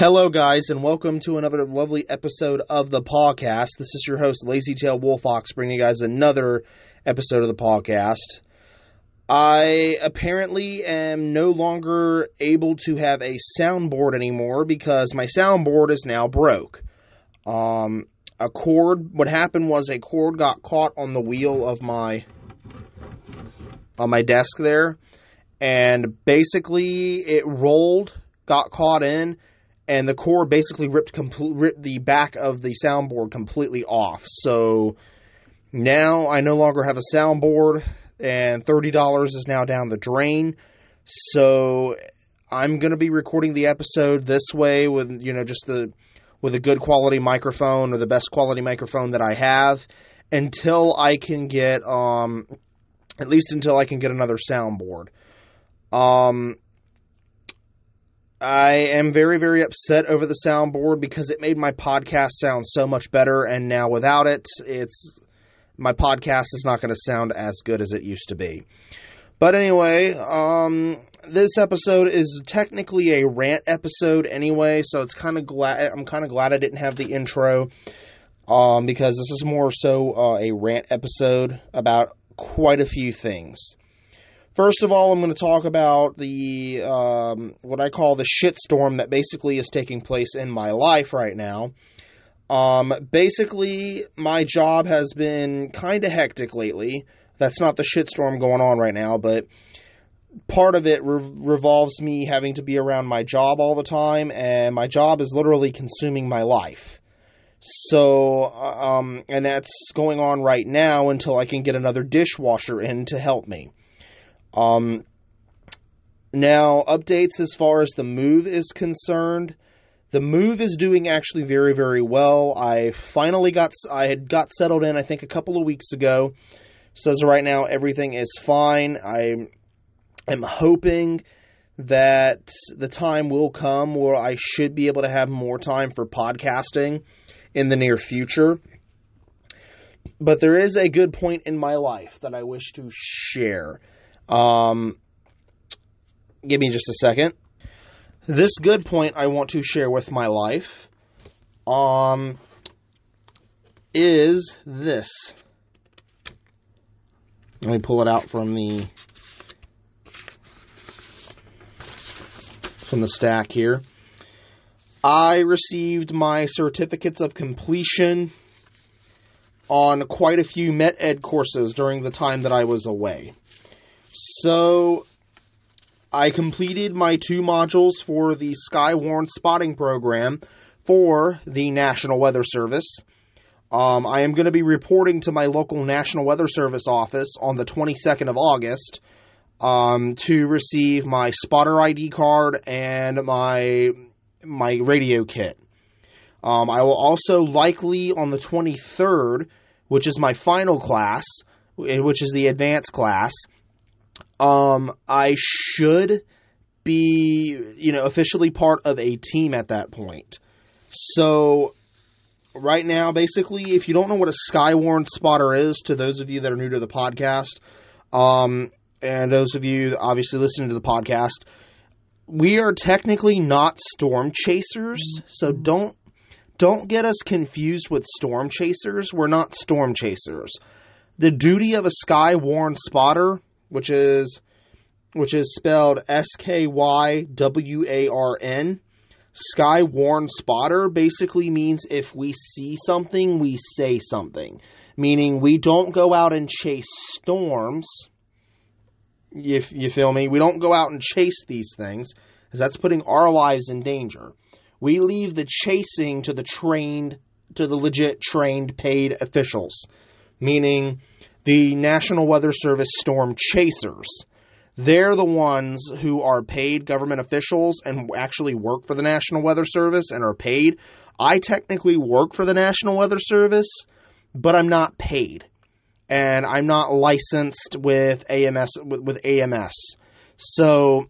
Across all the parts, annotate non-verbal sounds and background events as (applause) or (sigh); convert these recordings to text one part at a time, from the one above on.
Hello, guys, and welcome to another lovely episode of the podcast. This is your host, Lazy Tail Wolfox, bringing you guys another episode of the podcast. I apparently am no longer able to have a soundboard anymore because my soundboard is now broke. Um, a cord. What happened was a cord got caught on the wheel of my on my desk there, and basically it rolled, got caught in, and the core basically ripped complete ripped the back of the soundboard completely off. So now I no longer have a soundboard, and thirty dollars is now down the drain. So I'm gonna be recording the episode this way with you know just the with a good quality microphone or the best quality microphone that I have until I can get um at least until I can get another soundboard. Um I am very very upset over the soundboard because it made my podcast sound so much better and now without it it's my podcast is not going to sound as good as it used to be. But anyway, um, this episode is technically a rant episode anyway, so it's kind of glad I'm kind of glad I didn't have the intro, um, because this is more so uh, a rant episode about quite a few things. First of all, I'm going to talk about the um, what I call the shitstorm that basically is taking place in my life right now. Um, basically, my job has been kind of hectic lately. That's not the shitstorm going on right now, but part of it re- revolves me having to be around my job all the time, and my job is literally consuming my life. So, uh, um, and that's going on right now until I can get another dishwasher in to help me. Um, now, updates as far as the move is concerned. The move is doing actually very, very well. I finally got, I had got settled in, I think, a couple of weeks ago. So as of right now, everything is fine. I am hoping that the time will come where I should be able to have more time for podcasting in the near future. But there is a good point in my life that I wish to share. Um, give me just a second. This good point I want to share with my life um, is this. Let me pull it out from the from the stack here. I received my certificates of completion on quite a few MetEd courses during the time that I was away. So I completed my two modules for the Skywarn spotting program for the National Weather Service. Um, I am going to be reporting to my local National Weather Service office on the 22nd of August um, to receive my spotter ID card and my my radio kit. Um, I will also likely on the 23rd, which is my final class, which is the advanced class. Um, I should be, you know, officially part of a team at that point. So right now, basically, if you don't know what a Skywarn spotter is, to those of you that are new to the podcast, um, and those of you obviously listening to the podcast, we are technically not storm chasers, so don't don't get us confused with storm chasers. We're not storm chasers. The duty of a Skywarn spotter, which is which is spelled S K Y W A R N, Skywarn spotter basically means if we see something, we say something. Meaning we don't go out and chase storms. If you feel me, we don't go out and chase these things, because that's putting our lives in danger. We leave the chasing to the trained, to the legit trained paid officials, meaning the National Weather Service storm chasers they're the ones who are paid government officials and actually work for the National Weather Service and are paid. I technically work for the National Weather Service, but I'm not paid. And I'm not licensed with AMS with, with AMS. So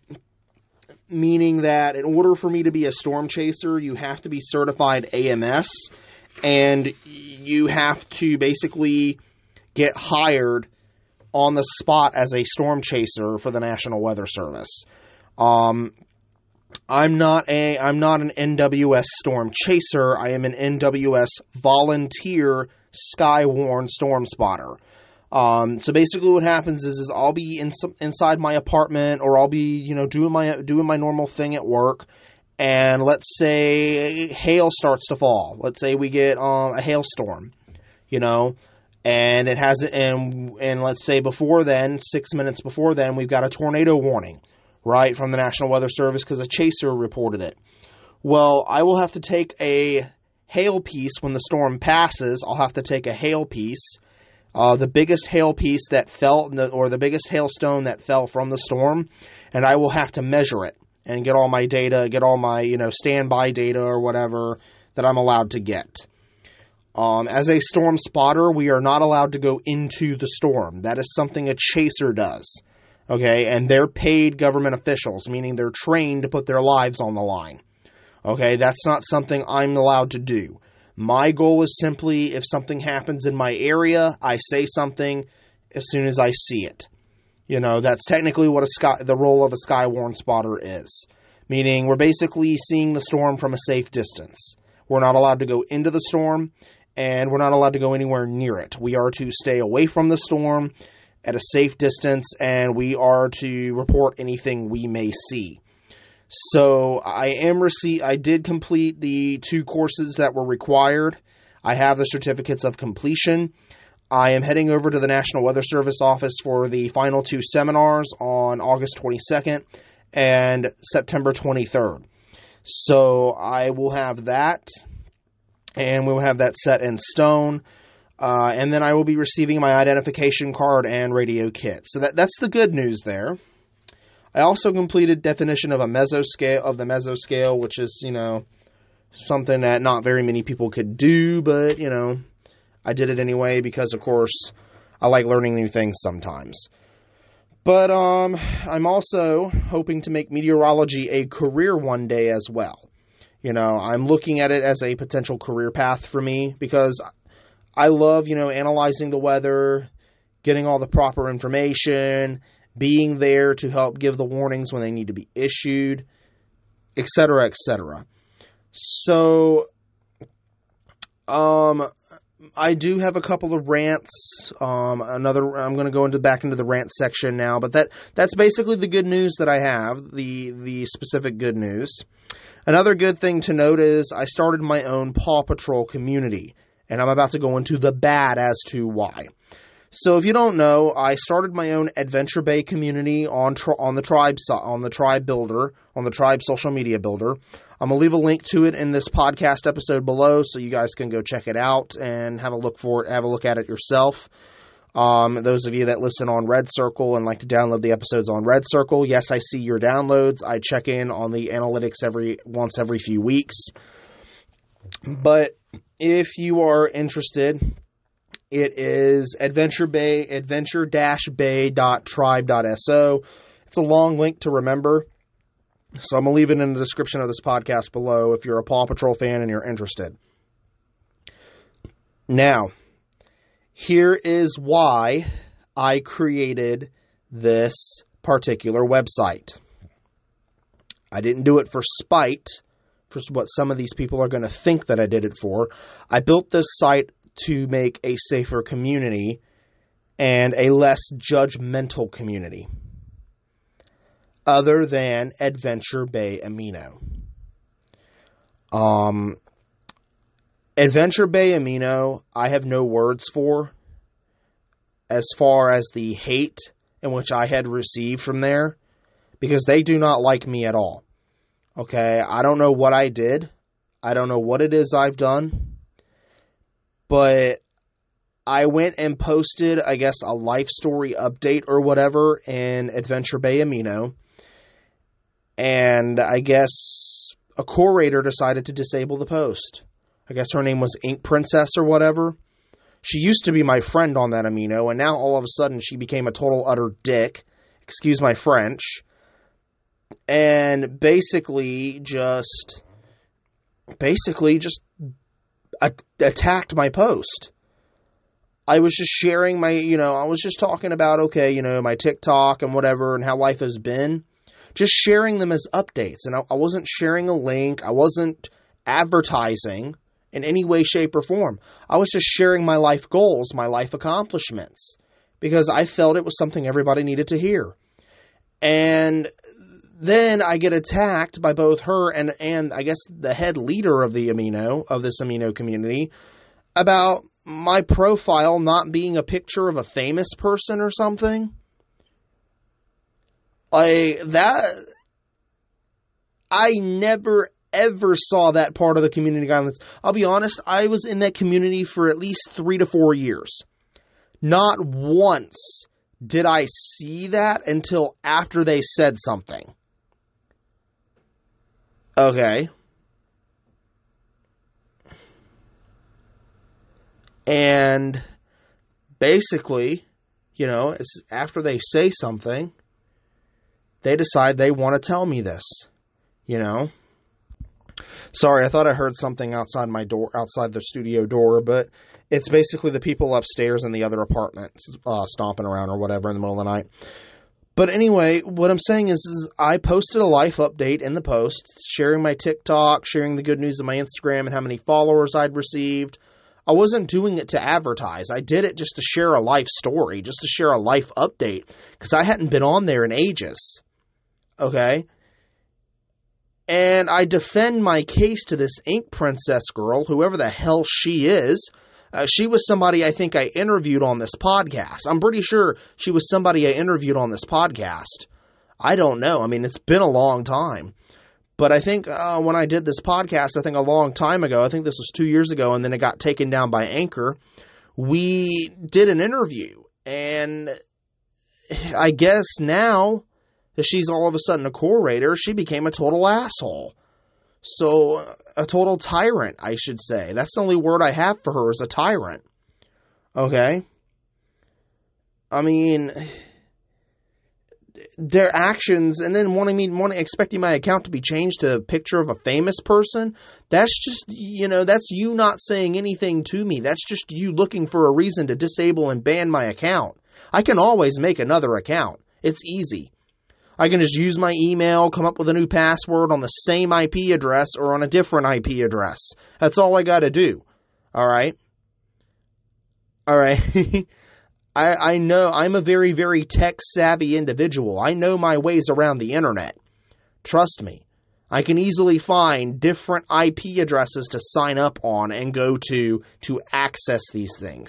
meaning that in order for me to be a storm chaser, you have to be certified AMS and you have to basically get hired on the spot as a storm chaser for the National Weather Service. Um, I'm not a I'm not an NWS storm chaser. I am an NWS volunteer Skywarn storm spotter. Um, so basically, what happens is, is I'll be in some, inside my apartment, or I'll be, you know, doing my doing my normal thing at work, and let's say hail starts to fall. Let's say we get um, a hailstorm, you know, and it has and and let's say before then, six minutes before then, we've got a tornado warning, right, from the National Weather Service because a chaser reported it. Well, I will have to take a hail piece when the storm passes. I'll have to take a hail piece uh, the biggest hail piece that fell, or the biggest hailstone that fell from the storm, and I will have to measure it and get all my data, get all my you know standby data or whatever that I'm allowed to get. Um, as a storm spotter, we are not allowed to go into the storm. That is something a chaser does. Okay, and they're paid government officials, meaning they're trained to put their lives on the line. Okay, that's not something I'm allowed to do. My goal is simply if something happens in my area, I say something as soon as I see it. You know, that's technically what a sky, the role of a skywarn spotter is. Meaning, we're basically seeing the storm from a safe distance. We're not allowed to go into the storm, and we're not allowed to go anywhere near it. We are to stay away from the storm at a safe distance, and we are to report anything we may see. So I am receipt. I did complete the two courses that were required. I have the certificates of completion. I am heading over to the National Weather Service office for the final two seminars on August 22nd and September 23rd. So I will have that, and we will have that set in stone. Uh, and then I will be receiving my identification card and radio kit. So that that's the good news there. I also completed definition of a mesoscale of the mesoscale, which is you know something that not very many people could do, but you know I did it anyway because of course I like learning new things sometimes. But um, I'm also hoping to make meteorology a career one day as well. You know, I'm looking at it as a potential career path for me because I love, you know, analyzing the weather, getting all the proper information, being there to help give the warnings when they need to be issued, etc., etc. So, um, I do have a couple of rants. Um, another, I'm going to go into back into the rant section now, but that that's basically the good news that I have. The the specific good news. Another good thing to note is I started my own Paw Patrol community, and I'm about to go into the bad as to why. So if you don't know, I started my own Adventure Bay community on tri- on the tribe on the tribe builder on the tribe social media builder. I'm gonna leave a link to it in this podcast episode below, so you guys can go check it out and have a look for it, have a look at it yourself. Um, those of you that listen on RedCircle and like to download the episodes on RedCircle, yes, I see your downloads. I check in on the analytics every once every few weeks. But if you are interested it is Adventure Bay, adventure-bay.tribe.so. It's a long link to remember, so I'm going to leave it in the description of this podcast below if you're a Paw Patrol fan and you're interested. Now, here is why I created this particular website. I didn't do it for spite, for what some of these people are going to think that I did it for. I built this site to make a safer community and a less judgmental community other than Adventure Bay Amino. Um, Adventure Bay Amino, I have no words for as far as the hate in which I had received from there because they do not like me at all. Okay, I don't know what I did. I don't know what it is I've done but I went and posted, I guess, a life story update or whatever in Adventure Bay Amino. And I guess a curator decided to disable the post. I guess her name was Ink Princess or whatever. She used to be my friend on that amino, and now all of a sudden she became a total utter dick. Excuse my French. And basically just basically just attacked my post. I was just sharing my, you know, I was just talking about, okay, you know, my TikTok and whatever and how life has been. just sharing them as updates. And I, I wasn't sharing a link, I wasn't advertising in any way, shape, or form. I was just sharing my life goals, my life accomplishments, because I felt it was something everybody needed to hear. And then I get attacked by both her and and I guess the head leader of the amino of this amino community about my profile not being a picture of a famous person or something. I that I never ever saw that part of the community guidelines. I'll be honest, I was in that community for at least 3 to 4 years. Not once did I see that until after they said something. Okay. And basically, you know, it's after they say something, they decide they want to tell me this, you know. Sorry, I thought I heard something outside my door, outside the studio door, but it's basically the people upstairs in the other apartment uh, stomping around or whatever in the middle of the night. But anyway, what I'm saying is, is, I posted a life update in the post, sharing my TikTok, sharing the good news of my Instagram and how many followers I'd received. I wasn't doing it to advertise. I did it just to share a life story, just to share a life update, because I hadn't been on there in ages. Okay? And I defend my case to this Ink Princess girl, whoever the hell she is, uh, she was somebody I think I interviewed on this podcast. I'm pretty sure she was somebody I interviewed on this podcast. I don't know. I mean, it's been a long time. But I think uh, when I did this podcast, I think a long time ago, I think this was two years ago, and then it got taken down by Anchor, we did an interview. And I guess now that she's all of a sudden a curator, she became a total asshole. So, a total tyrant, I should say. That's the only word I have for her is a tyrant. Okay? I mean, their actions and then wanting me wanting expecting my account to be changed to a picture of a famous person that's just you know that's you not saying anything to me that's just you looking for a reason to disable and ban my account i can always make another account it's easy I can just use my email, come up with a new password on the same IP address or on a different IP address. That's all I got to do. All right. All right. (laughs) I, I know I'm a very, very tech savvy individual. I know my ways around the internet. Trust me. I can easily find different IP addresses to sign up on and go to to access these things.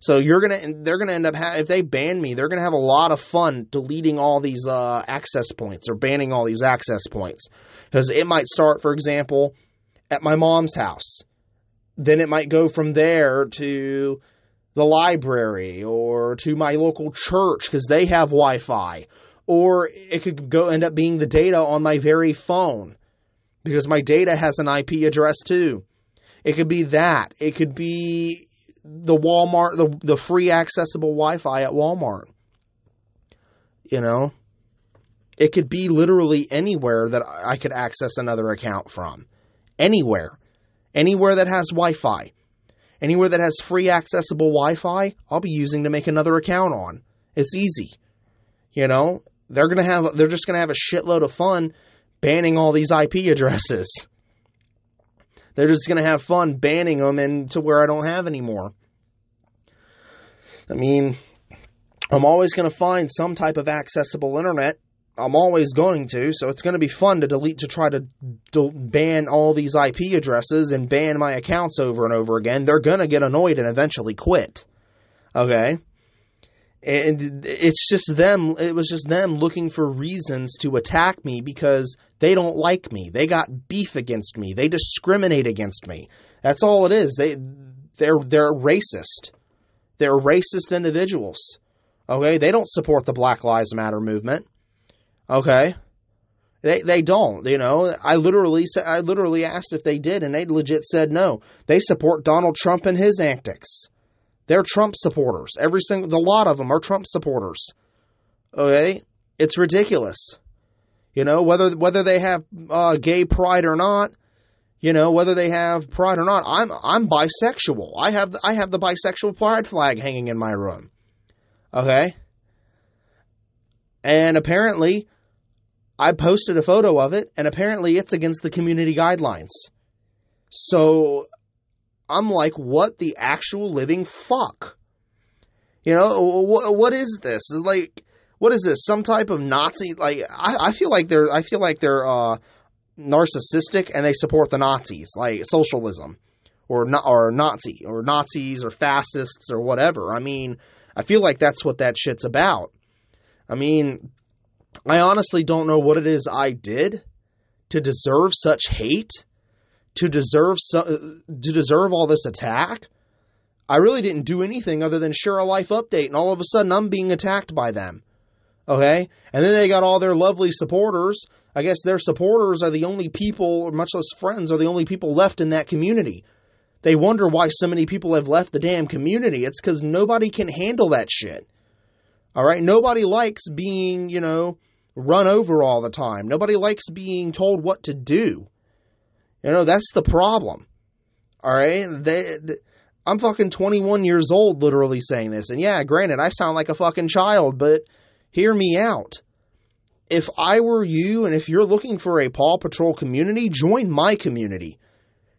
So you're gonna, they're gonna end up ha- if they ban me, they're gonna have a lot of fun deleting all these uh, access points or banning all these access points because it might start, for example, at my mom's house. Then it might go from there to the library or to my local church because they have Wi-Fi, or it could go end up being the data on my very phone because my data has an IP address too. It could be that. It could be the Walmart, the the free accessible Wi-Fi at Walmart. You know, it could be literally anywhere that I could access another account from. Anywhere. Anywhere that has Wi-Fi. Anywhere that has free accessible Wi-Fi, I'll be using to make another account on. It's easy. You know, they're to have they're just to have a shitload of fun banning all these IP addresses. (laughs) They're just going to have fun banning them into where I don't have anymore. I mean, I'm always going to find some type of accessible internet. I'm always going to, so it's going to be fun to delete to try to ban all these IP addresses and ban my accounts over and over again. They're going to get annoyed and eventually quit. Okay? And it's just them, it was just them looking for reasons to attack me because they don't like me. They got beef against me. They discriminate against me. That's all it is. They they're they're racist. They're racist individuals. Okay? They don't support the Black Lives Matter movement. Okay? They they don't, you know. I literally I literally asked if they did and they legit said no. They support Donald Trump and his antics. They're Trump supporters. Every single, the lot of them are Trump supporters. Okay, it's ridiculous. You know whether whether they have uh, gay pride or not. You know whether they have pride or not. I'm I'm bisexual. I have I have the bisexual pride flag hanging in my room. Okay. And apparently, I posted a photo of it, and apparently it's against the community guidelines. So I'm like, what the actual living fuck? You know, what, what is this? Like, what is this? Some type of Nazi? Like, I, I feel like they're, I feel like they're uh, narcissistic and they support the Nazis, like socialism, or not, or Nazi, or Nazis, or fascists, or whatever. I mean, I feel like that's what that shit's about. I mean, I honestly don't know what it is I did to deserve such hate, to deserve su- uh, to deserve all this attack. I really didn't do anything other than share a life update, and all of a sudden I'm being attacked by them. Okay? And then they got all their lovely supporters. I guess their supporters are the only people, or much less friends, are the only people left in that community. They wonder why so many people have left the damn community. It's because nobody can handle that shit. All right? Nobody likes being, you know, run over all the time. Nobody likes being told what to do. You know, that's the problem. All right? They, they I'm fucking 21 years old, literally saying this. And yeah, granted, I sound like a fucking child, but hear me out. If I were you and if you're looking for a Paw Patrol community, join my community.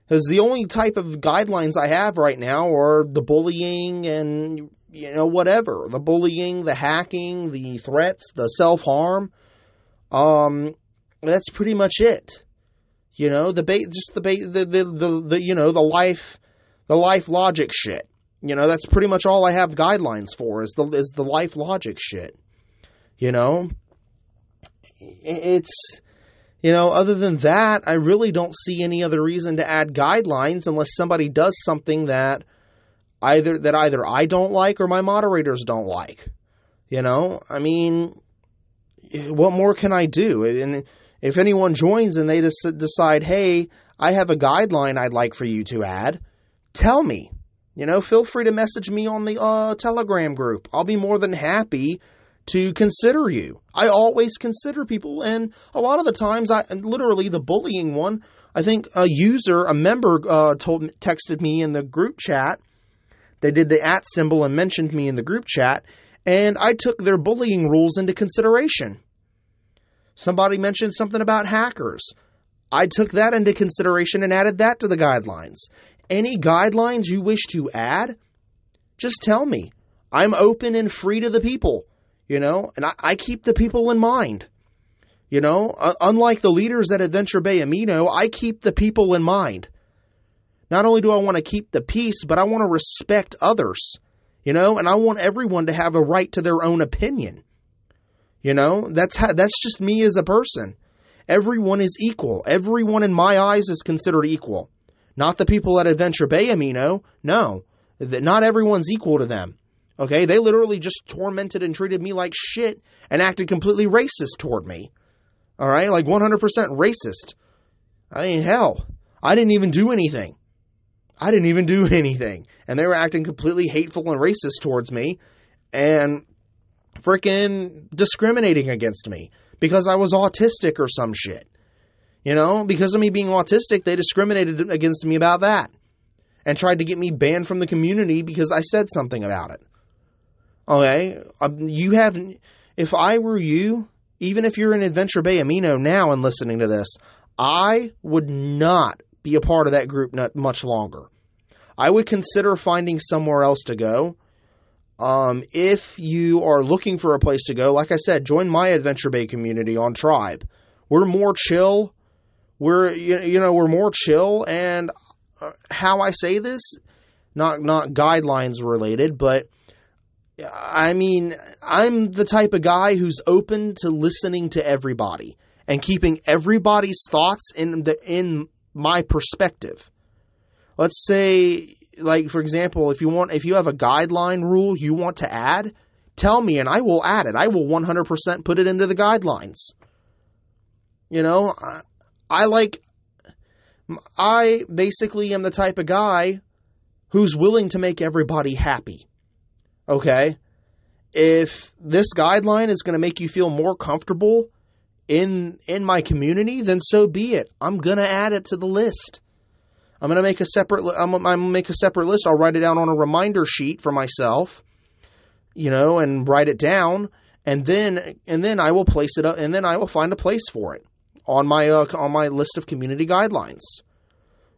Because the only type of guidelines I have right now are the bullying and, you know, whatever. The bullying, the hacking, the threats, the self harm. Um, that's pretty much it. You know, the ba- just the, ba- the, the, the, the, you know, the life the life logic shit. You know, that's pretty much all I have guidelines for is the is the life logic shit. You know, it's you know, other than that, I really don't see any other reason to add guidelines unless somebody does something that either that either I don't like or my moderators don't like. You know, I mean, what more can I do? And if anyone joins and they just decide, hey, I have a guideline I'd like for you to add, tell me. You know, feel free to message me on the uh, Telegram group. I'll be more than happy to consider you. I always consider people, and a lot of the times, I literally the bullying one. I think a user, a member, uh, told texted me in the group chat. They did the at symbol and mentioned me in the group chat, and I took their bullying rules into consideration. Somebody mentioned something about hackers. I took that into consideration and added that to the guidelines any guidelines you wish to add, just tell me. I'm open and free to the people, you know, and I, I keep the people in mind. You know, uh, unlike the leaders at Adventure Bay Amino, I keep the people in mind. Not only do I want to keep the peace, but I want to respect others, you know, and I want everyone to have a right to their own opinion. You know, that's how, that's just me as a person. Everyone is equal. Everyone in my eyes is considered equal. Not the people at Adventure Bay Amino. Oh, no. Not everyone's equal to them. Okay? They literally just tormented and treated me like shit and acted completely racist toward me. All right? Like 100% racist. I mean, hell. I didn't even do anything. I didn't even do (laughs) anything. And they were acting completely hateful and racist towards me and freaking discriminating against me because I was autistic or some shit. You know, because of me being autistic, they discriminated against me about that and tried to get me banned from the community because I said something about it. Okay, um, you have. If I were you, even if you're in Adventure Bay Amino now and listening to this, I would not be a part of that group much longer. I would consider finding somewhere else to go. Um, if you are looking for a place to go, like I said, join my Adventure Bay community on Tribe. We're more chill we're you know we're more chill and uh, how I say this not not guidelines related but I mean I'm the type of guy who's open to listening to everybody and keeping everybody's thoughts in the in my perspective let's say like for example if you want if you have a guideline rule you want to add tell me and I will add it I will 100% put it into the guidelines you know I like, I basically am the type of guy who's willing to make everybody happy. Okay? If this guideline is going to make you feel more comfortable in in my community, then so be it. I'm going to add it to the list. I'm going to make a separate I'm, I'm going to make a separate list. I'll write it down on a reminder sheet for myself, you know, and write it down and then and then I will place it up, and then I will find a place for it on my uh, on my list of community guidelines.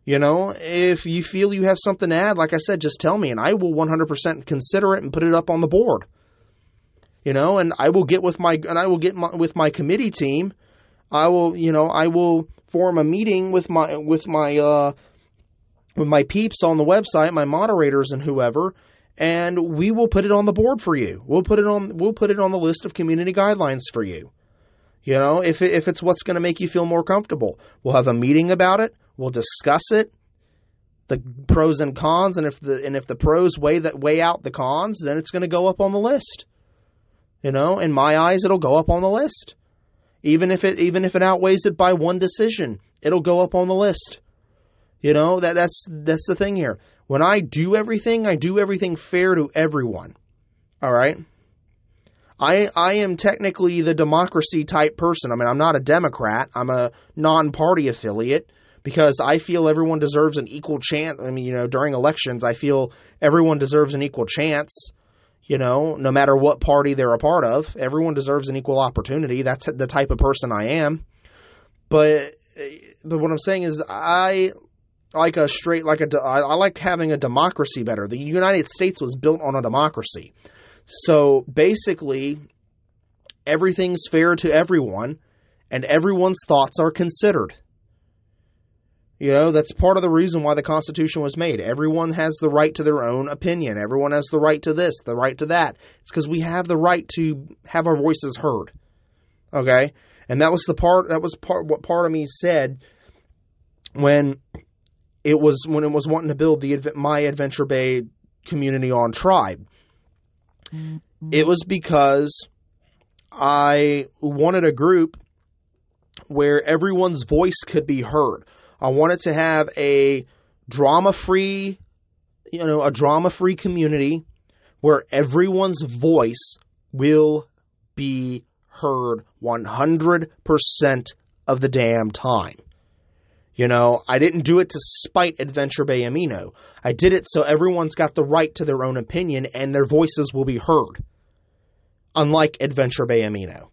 You know, if you feel you have something to add, like I said, just tell me, and I will 100% consider it and put it up on the board. You know, and I will get with my and I will get my, with my committee team. I will, you know, I will form a meeting with my with my uh, with my peeps on the website, my moderators and whoever, and we will put it on the board for you. We'll put it on we'll put it on the list of community guidelines for you. You know, if it, if it's what's going to make you feel more comfortable, we'll have a meeting about it. We'll discuss it, the pros and cons, and if the and if the pros weigh that weigh out the cons, then it's going to go up on the list. You know, in my eyes, it'll go up on the list. Even if it even if it outweighs it by one decision, it'll go up on the list. You know that that's that's the thing here. When I do everything, I do everything fair to everyone. All right. I I am technically the democracy type person. I mean, I'm not a Democrat. I'm a non-party affiliate because I feel everyone deserves an equal chance. I mean, you know, during elections, I feel everyone deserves an equal chance. You know, no matter what party they're a part of, everyone deserves an equal opportunity. That's the type of person I am. But eh, but what I'm saying is, I like a straight like a I like having a democracy better. The United States was built on a democracy. So basically, everything's fair to everyone, and everyone's thoughts are considered. You know, that's part of the reason why the Constitution was made. Everyone has the right to their own opinion. Everyone has the right to this, the right to that. It's because we have the right to have our voices heard. Okay? And that was the part that was part what part of me said when it was when it was wanting to build the my Adventure Bay community on Tribe. Mm-hmm. It was because I wanted a group where everyone's voice could be heard. I wanted to have a drama free, you know, a drama free community where everyone's voice will be heard 100% of the damn time. You know, I didn't do it to spite Adventure Bay Amino. I did it so everyone's got the right to their own opinion and their voices will be heard. Unlike Adventure Bay Amino.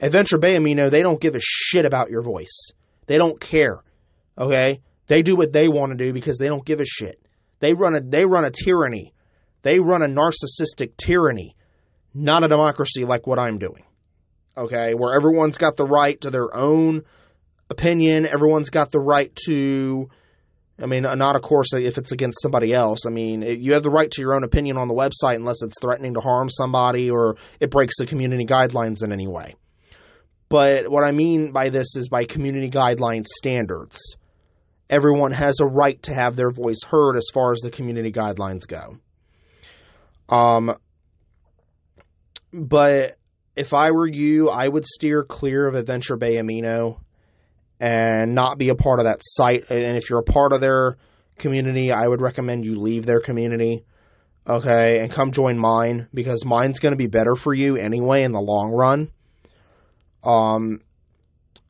Adventure Bay Amino, they don't give a shit about your voice. They don't care. Okay? They do what they want to do because they don't give a shit. They run a they run a tyranny. They run a narcissistic tyranny, not a democracy like what I'm doing. Okay? Where everyone's got the right to their own opinion. Everyone's got the right to, I mean, not of course if it's against somebody else. I mean, you have the right to your own opinion on the website unless it's threatening to harm somebody or it breaks the community guidelines in any way. But what I mean by this is by community guidelines standards. Everyone has a right to have their voice heard as far as the community guidelines go. Um, but if I were you, I would steer clear of Adventure Bay Amino and not be a part of that site. And if you're a part of their community, I would recommend you leave their community. Okay, and come join mine because mine's going to be better for you anyway in the long run. Um,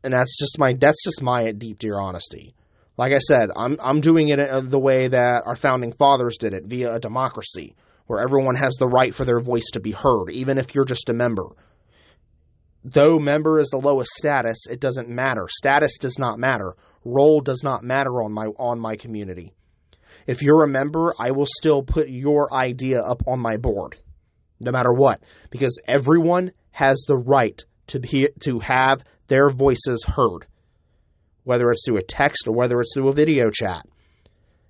and that's just my that's just my deep dear honesty. Like I said, I'm I'm doing it the way that our founding fathers did it via a democracy where everyone has the right for their voice to be heard, even if you're just a member though member is the lowest status, it doesn't matter. Status does not matter. Role does not matter on my on my community. If you're a member, I will still put your idea up on my board, no matter what, because everyone has the right to be to have their voices heard, whether it's through a text or whether it's through a video chat.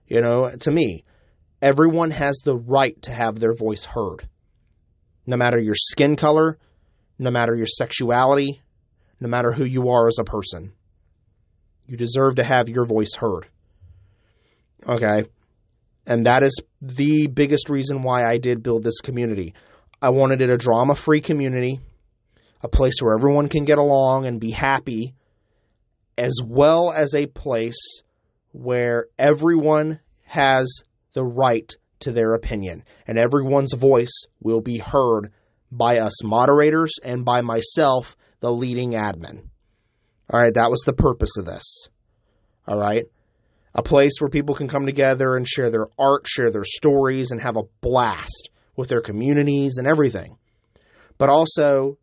You know, to me, everyone has the right to have their voice heard, no matter your skin color, no matter your sexuality, no matter who you are as a person. You deserve to have your voice heard. Okay? And that is the biggest reason why I did build this community. I wanted it a drama free community, a place where everyone can get along and be happy, as well as a place where everyone has the right to their opinion and everyone's voice will be heard by us moderators and by myself, the leading admin. All right, that was the purpose of this. All right, a place where people can come together and share their art, share their stories, and have a blast with their communities and everything. but also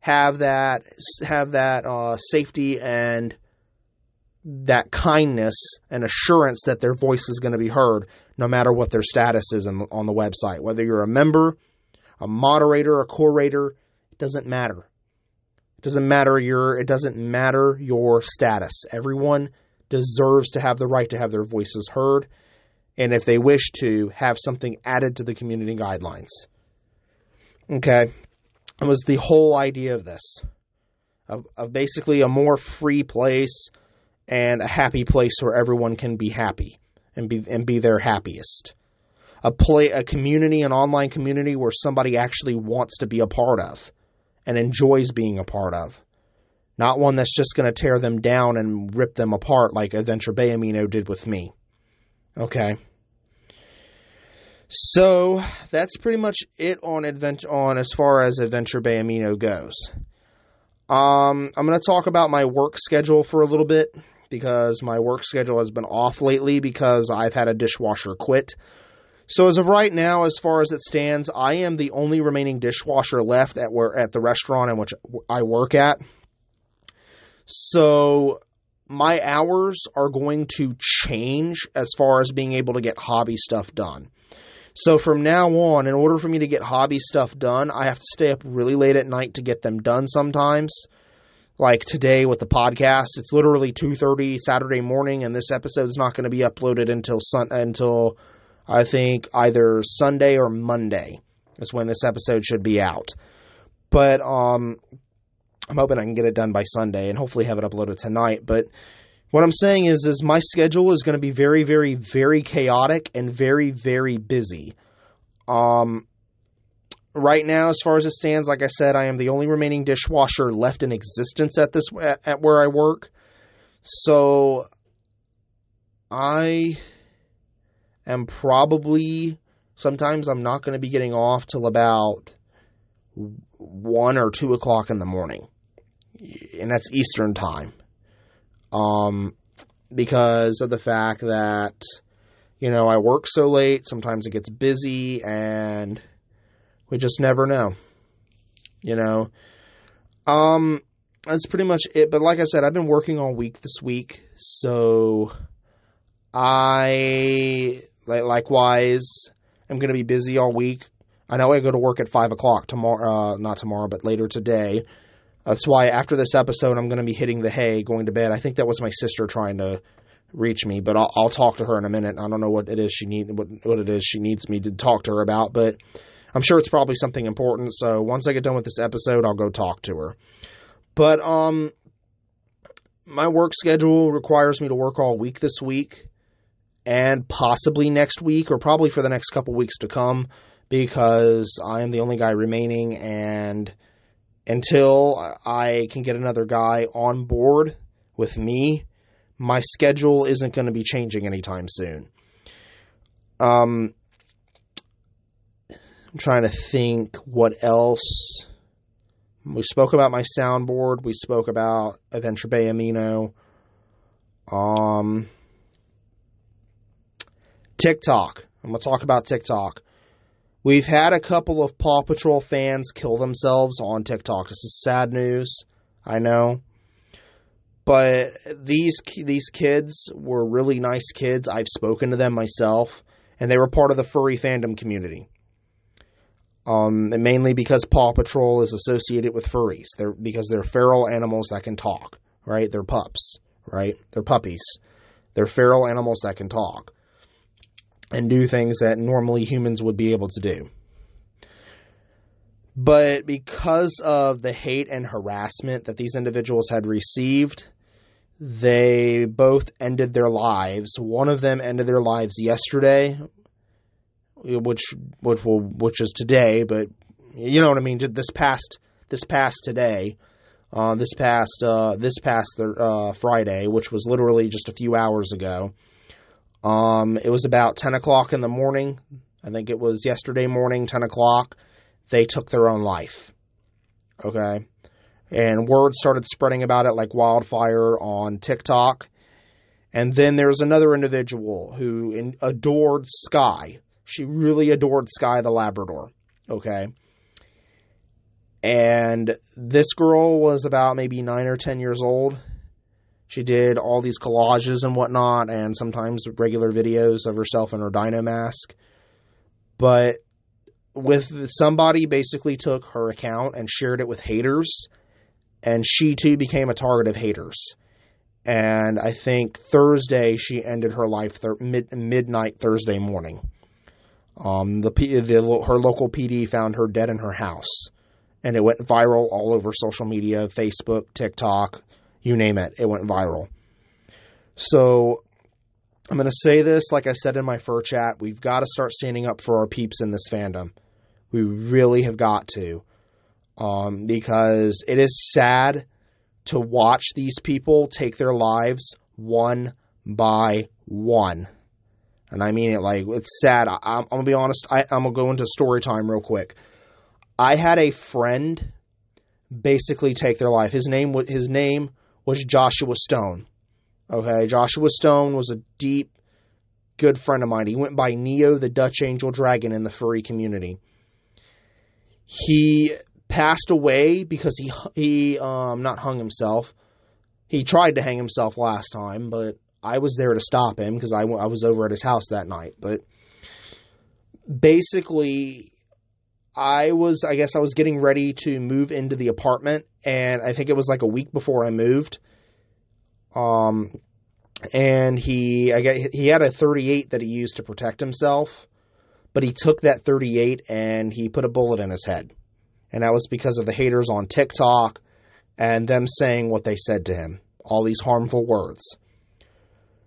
have that have that uh, safety and that kindness and assurance that their voice is going to be heard no matter what their status is on the website whether you're a member a moderator a curator it doesn't matter. It doesn't matter your it doesn't matter your status. Everyone deserves to have the right to have their voices heard and if they wish to have something added to the community guidelines. Okay? It was the whole idea of this of, of basically a more free place and a happy place where everyone can be happy and be and be their happiest. A play a community, an online community where somebody actually wants to be a part of and enjoys being a part of. Not one that's just going to tear them down and rip them apart like Adventure Bay Amino did with me. Okay. So that's pretty much it on adventure on as far as Adventure Bay Amino goes. Um, I'm going to talk about my work schedule for a little bit because my work schedule has been off lately because I've had a dishwasher quit. So as of right now, as far as it stands, I am the only remaining dishwasher left at where at the restaurant in which I work at. So my hours are going to change as far as being able to get hobby stuff done. So from now on, in order for me to get hobby stuff done, I have to stay up really late at night to get them done sometimes. Like today with the podcast, it's literally 2:30 Saturday morning and this episode is not going to be uploaded until sun until I think either Sunday or Monday is when this episode should be out. But um I'm hoping I can get it done by Sunday and hopefully have it uploaded tonight, but what I'm saying is, is my schedule is going to be very, very, very chaotic and very, very busy. Um, right now, as far as it stands, like I said, I am the only remaining dishwasher left in existence at this at where I work. So I am probably sometimes I'm not going to be getting off till about one or two o'clock in the morning, and that's Eastern time um, because of the fact that you know I work so late. Sometimes it gets busy, and we just never know. You know, um, that's pretty much it. But like I said, I've been working all week this week, so I likewise I'm going to be busy all week. I know I go to work at five o'clock tomorrow, uh, not tomorrow, but later today. That's why after this episode, I'm going to be hitting the hay, going to bed. I think that was my sister trying to reach me, but I'll, I'll talk to her in a minute. I don't know what it is she need what what it is she needs me to talk to her about, but I'm sure it's probably something important. So once I get done with this episode, I'll go talk to her. But um, my work schedule requires me to work all week this week, and possibly next week, or probably for the next couple weeks to come, because I am the only guy remaining and until I can get another guy on board with me, my schedule isn't going to be changing anytime soon. Um, I'm trying to think what else. We spoke about my soundboard. We spoke about Adventure Bay Amino. Um, TikTok. I'm going to talk about TikTok. We've had a couple of Paw Patrol fans kill themselves on TikTok. This is sad news, I know. But these these kids were really nice kids. I've spoken to them myself, and they were part of the furry fandom community. Um, mainly because Paw Patrol is associated with furries. They're because they're feral animals that can talk, right? They're pups, right? They're puppies. They're feral animals that can talk and do things that normally humans would be able to do. But because of the hate and harassment that these individuals had received, they both ended their lives. One of them ended their lives yesterday, which which will which is today, but you know what I mean. This past this past today, uh, this past uh, this past uh, Friday, which was literally just a few hours ago. Um, it was about 10 o'clock in the morning. I think it was yesterday morning, 10 o'clock. They took their own life. Okay. And word started spreading about it like wildfire on TikTok. And then there's another individual who in, adored Skye. She really adored Skye the Labrador. Okay. And this girl was about maybe nine or 10 years old. She did all these collages and whatnot, and sometimes regular videos of herself in her dino mask. But with somebody basically took her account and shared it with haters, and she too became a target of haters. And I think Thursday she ended her life mid- midnight Thursday morning. Um, the, the her local PD found her dead in her house, and it went viral all over social media, Facebook, TikTok, you name it. It went viral. So I'm going to say this, like I said in my fur chat, we've got to start standing up for our peeps in this fandom. We really have got to. Um, because it is sad to watch these people take their lives one by one. And I mean it like it's sad. I, am gonna be honest. I, I'm gonna go into story time real quick. I had a friend basically take their life. His name was his name was Joshua Stone. Okay, Joshua Stone was a deep, good friend of mine. He went by Neo the Dutch Angel Dragon in the furry community. He passed away because he he um not hung himself. He tried to hang himself last time, but I was there to stop him because I, I was over at his house that night. But basically, I was I guess I was getting ready to move into the apartment, and I think it was like a week before I moved. Um, and he I get he had a 38 that he used to protect himself, but he took that 38 and he put a bullet in his head and that was because of the haters on TikTok and them saying what they said to him, all these harmful words.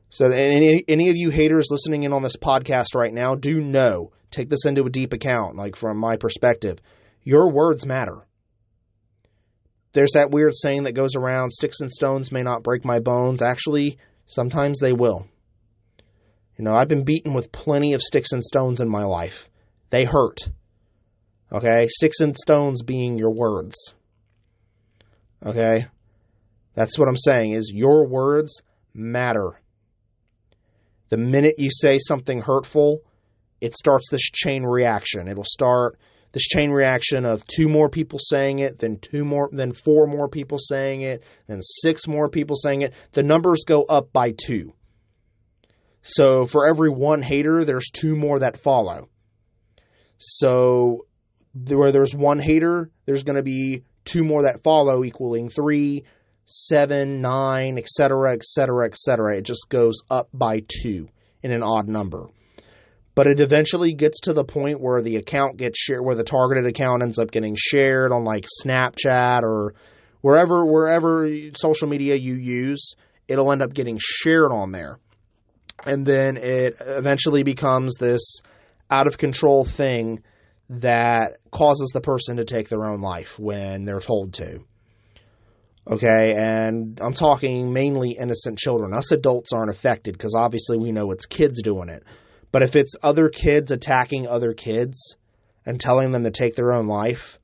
So, any, any of you haters listening in on this podcast right now, do know, take this into a deep account, like from my perspective, your words matter. There's that weird saying that goes around sticks and stones may not break my bones. Actually, sometimes they will. You know, I've been beaten with plenty of sticks and stones in my life. They hurt. Okay? Sticks and stones being your words. Okay? That's what I'm saying is your words matter. The minute you say something hurtful, it starts this chain reaction. It'll start this chain reaction of two more people saying it, then two more, then four more people saying it, then six more people saying it. The numbers go up by two. So for every one hater, there's two more that follow. So where there's one hater, there's going to be two more that follow, equaling three, seven, nine, etc., etc., etc. It just goes up by two in an odd number. But it eventually gets to the point where the account gets shared, where the targeted account ends up getting shared on like Snapchat or wherever wherever social media you use, it'll end up getting shared on there. And then it eventually becomes this out of control thing that causes the person to take their own life when they're told to. Okay, and I'm talking mainly innocent children. Us adults aren't affected because obviously we know it's kids doing it. But if it's other kids attacking other kids and telling them to take their own life,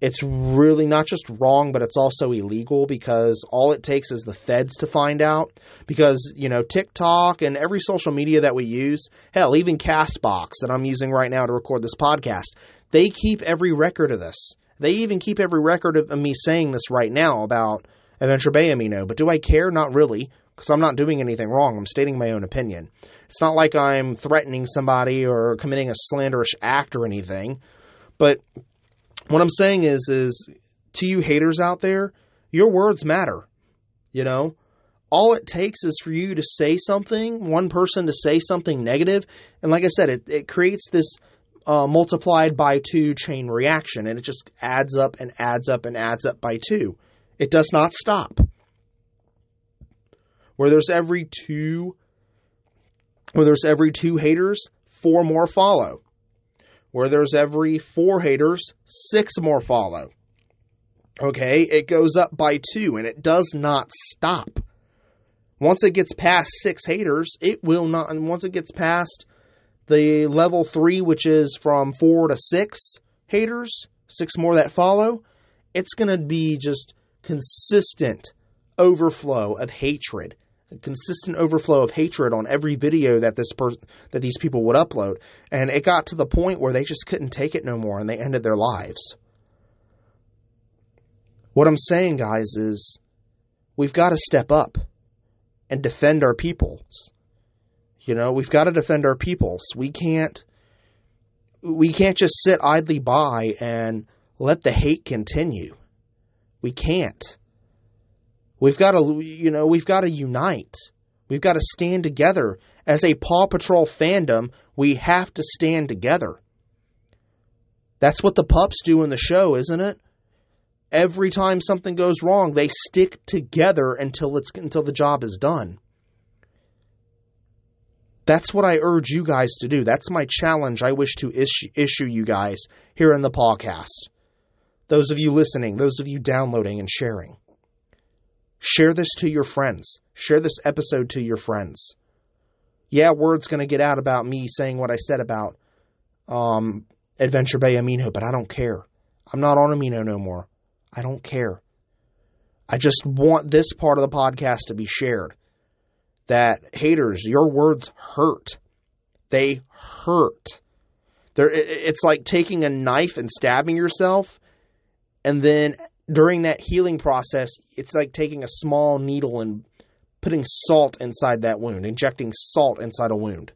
it's really not just wrong, but it's also illegal because all it takes is the feds to find out. Because, you know, TikTok and every social media that we use, hell, even Castbox that I'm using right now to record this podcast, they keep every record of this. They even keep every record of me saying this right now about Adventure Bay Amino. But do I care? Not really, because I'm not doing anything wrong. I'm stating my own opinion. It's not like I'm threatening somebody or committing a slanderous act or anything. But what I'm saying is, is to you haters out there, your words matter. You know, all it takes is for you to say something, one person to say something negative, and like I said, it, it creates this uh, multiplied by two chain reaction, and it just adds up and adds up and adds up by two. It does not stop. Where there's every two, where there's every two haters, four more follow. Where there's every four haters, six more follow. Okay, it goes up by two and it does not stop. Once it gets past six haters, it will not, and once it gets past the level three, which is from four to six haters, six more that follow, it's going to be just consistent overflow of hatred a consistent overflow of hatred on every video that this per- that these people would upload and it got to the point where they just couldn't take it no more and they ended their lives What I'm saying, guys, is we've got to step up and defend our peoples. You know, we've got to defend our peoples. We can't we can't just sit idly by and let the hate continue. We can't. We've got to you know, we've got to unite. We've got to stand together. As a Paw Patrol fandom, we have to stand together. That's what the pups do in the show, isn't it? Every time something goes wrong, they stick together until it's until the job is done. That's what I urge you guys to do. That's my challenge I wish to issue, issue you guys here in the podcast. Those of you listening, those of you downloading and sharing. Share this to your friends. Share this episode to your friends. Yeah, word's going to get out about me saying what I said about um, Adventure Bay Amino, but I don't care. I'm not on Amino no more. I don't care. I just want this part of the podcast to be shared. That haters, your words hurt. They hurt. There, it's like taking a knife and stabbing yourself, and then during that healing process, it's like taking a small needle and putting salt inside that wound, injecting salt inside a wound.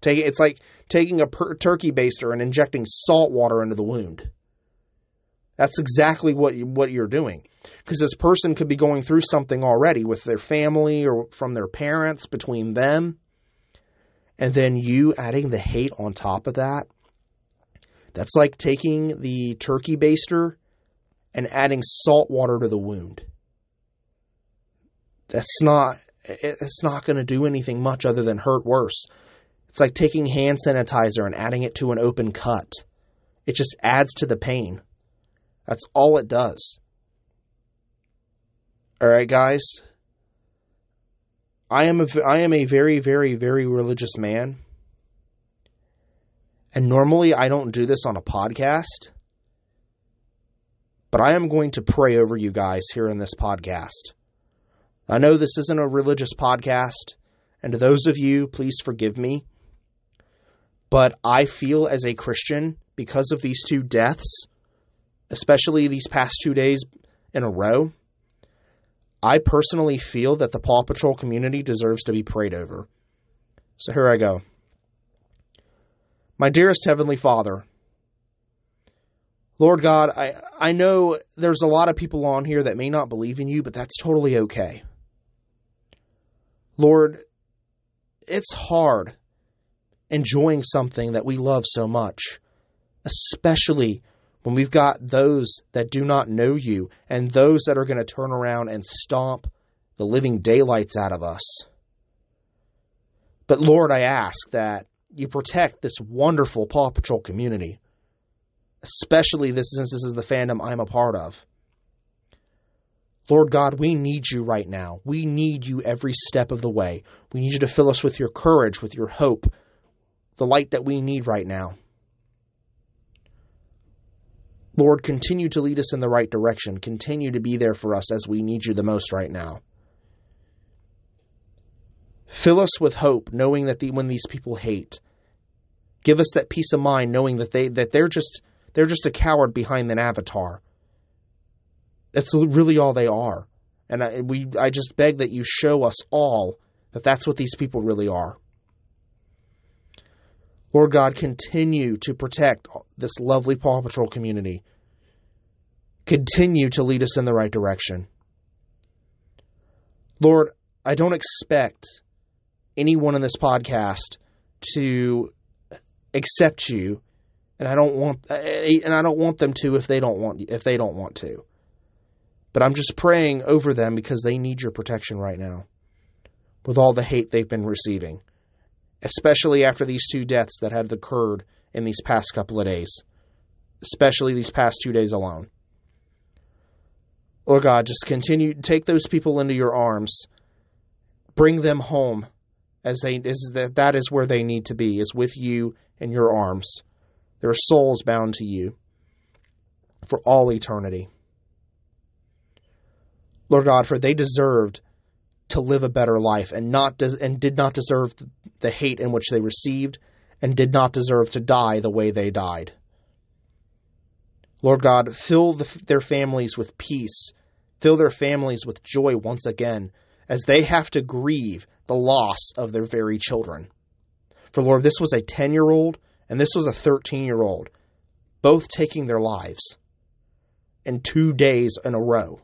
Take it's like taking a per- turkey baster and injecting salt water into the wound. That's exactly what you, what you're doing. Because this person could be going through something already with their family or from their parents between them. And then you adding the hate on top of that. That's like taking the turkey baster and adding salt water to the wound. That's not it's not going to do anything much other than hurt worse. It's like taking hand sanitizer and adding it to an open cut. It just adds to the pain. That's all it does. All right, guys. I am a I am a very very very religious man. And normally I don't do this on a podcast. But I am going to pray over you guys here in this podcast. I know this isn't a religious podcast, and to those of you, please forgive me. But I feel as a Christian, because of these two deaths, especially these past two days in a row, I personally feel that the Paw Patrol community deserves to be prayed over. So here I go. My dearest Heavenly Father, Lord God, I, I know there's a lot of people on here that may not believe in you, but that's totally okay. Lord, it's hard enjoying something that we love so much, especially when we've got those that do not know you and those that are going to turn around and stomp the living daylights out of us. But Lord, I ask that you protect this wonderful Paw Patrol community, especially this since this is the fandom I'm a part of. Lord God, we need you right now. We need you every step of the way. We need you to fill us with your courage, with your hope, the light that we need right now. Lord, continue to lead us in the right direction. Continue to be there for us as we need you the most right now. Fill us with hope, knowing that the, when these people hate, give us that peace of mind, knowing that they that they're just they're just a coward behind an avatar. That's really all they are, and I, we I just beg that you show us all that that's what these people really are. Lord God, continue to protect this lovely Paw Patrol community. Continue to lead us in the right direction. Lord, I don't expect anyone in this podcast to accept you, and I don't want and I don't want them to if they don't want if they don't want to. But I'm just praying over them because they need your protection right now with all the hate they've been receiving especially after these two deaths that have occurred in these past couple of days, especially these past two days alone. Lord God, just continue take those people into your arms, bring them home, as they is that that is where they need to be, is with you in your arms. Their souls bound to you for all eternity. Lord God, for they deserved to live a better life and not and did not deserve the hate in which they received and did not deserve to die the way they died. Lord God, fill the, their families with peace Fill their families with joy once again as they have to grieve the loss of their very children. For Lord, this was a 10 year old and this was a 13 year old, both taking their lives in two days in a row.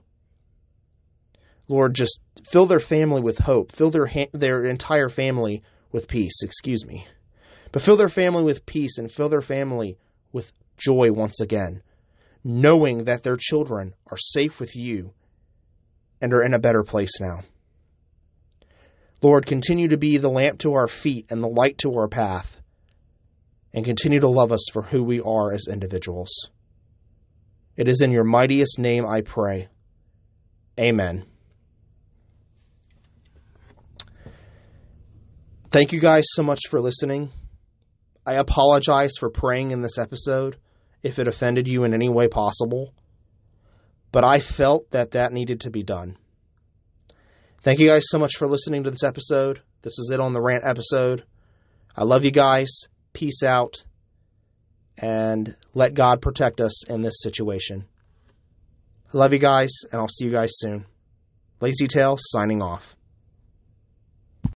Lord, just fill their family with hope, fill their, ha- their entire family with peace, excuse me. But fill their family with peace and fill their family with joy once again, knowing that their children are safe with you and are in a better place now. Lord, continue to be the lamp to our feet and the light to our path, and continue to love us for who we are as individuals. It is in your mightiest name I pray. Amen. Thank you guys so much for listening. I apologize for praying in this episode if it offended you in any way possible, but I felt that that needed to be done. Thank you guys so much for listening to this episode. This is it on the rant episode. I love you guys. Peace out. And let God protect us in this situation. I love you guys, and I'll see you guys soon. Lazy Tail signing off.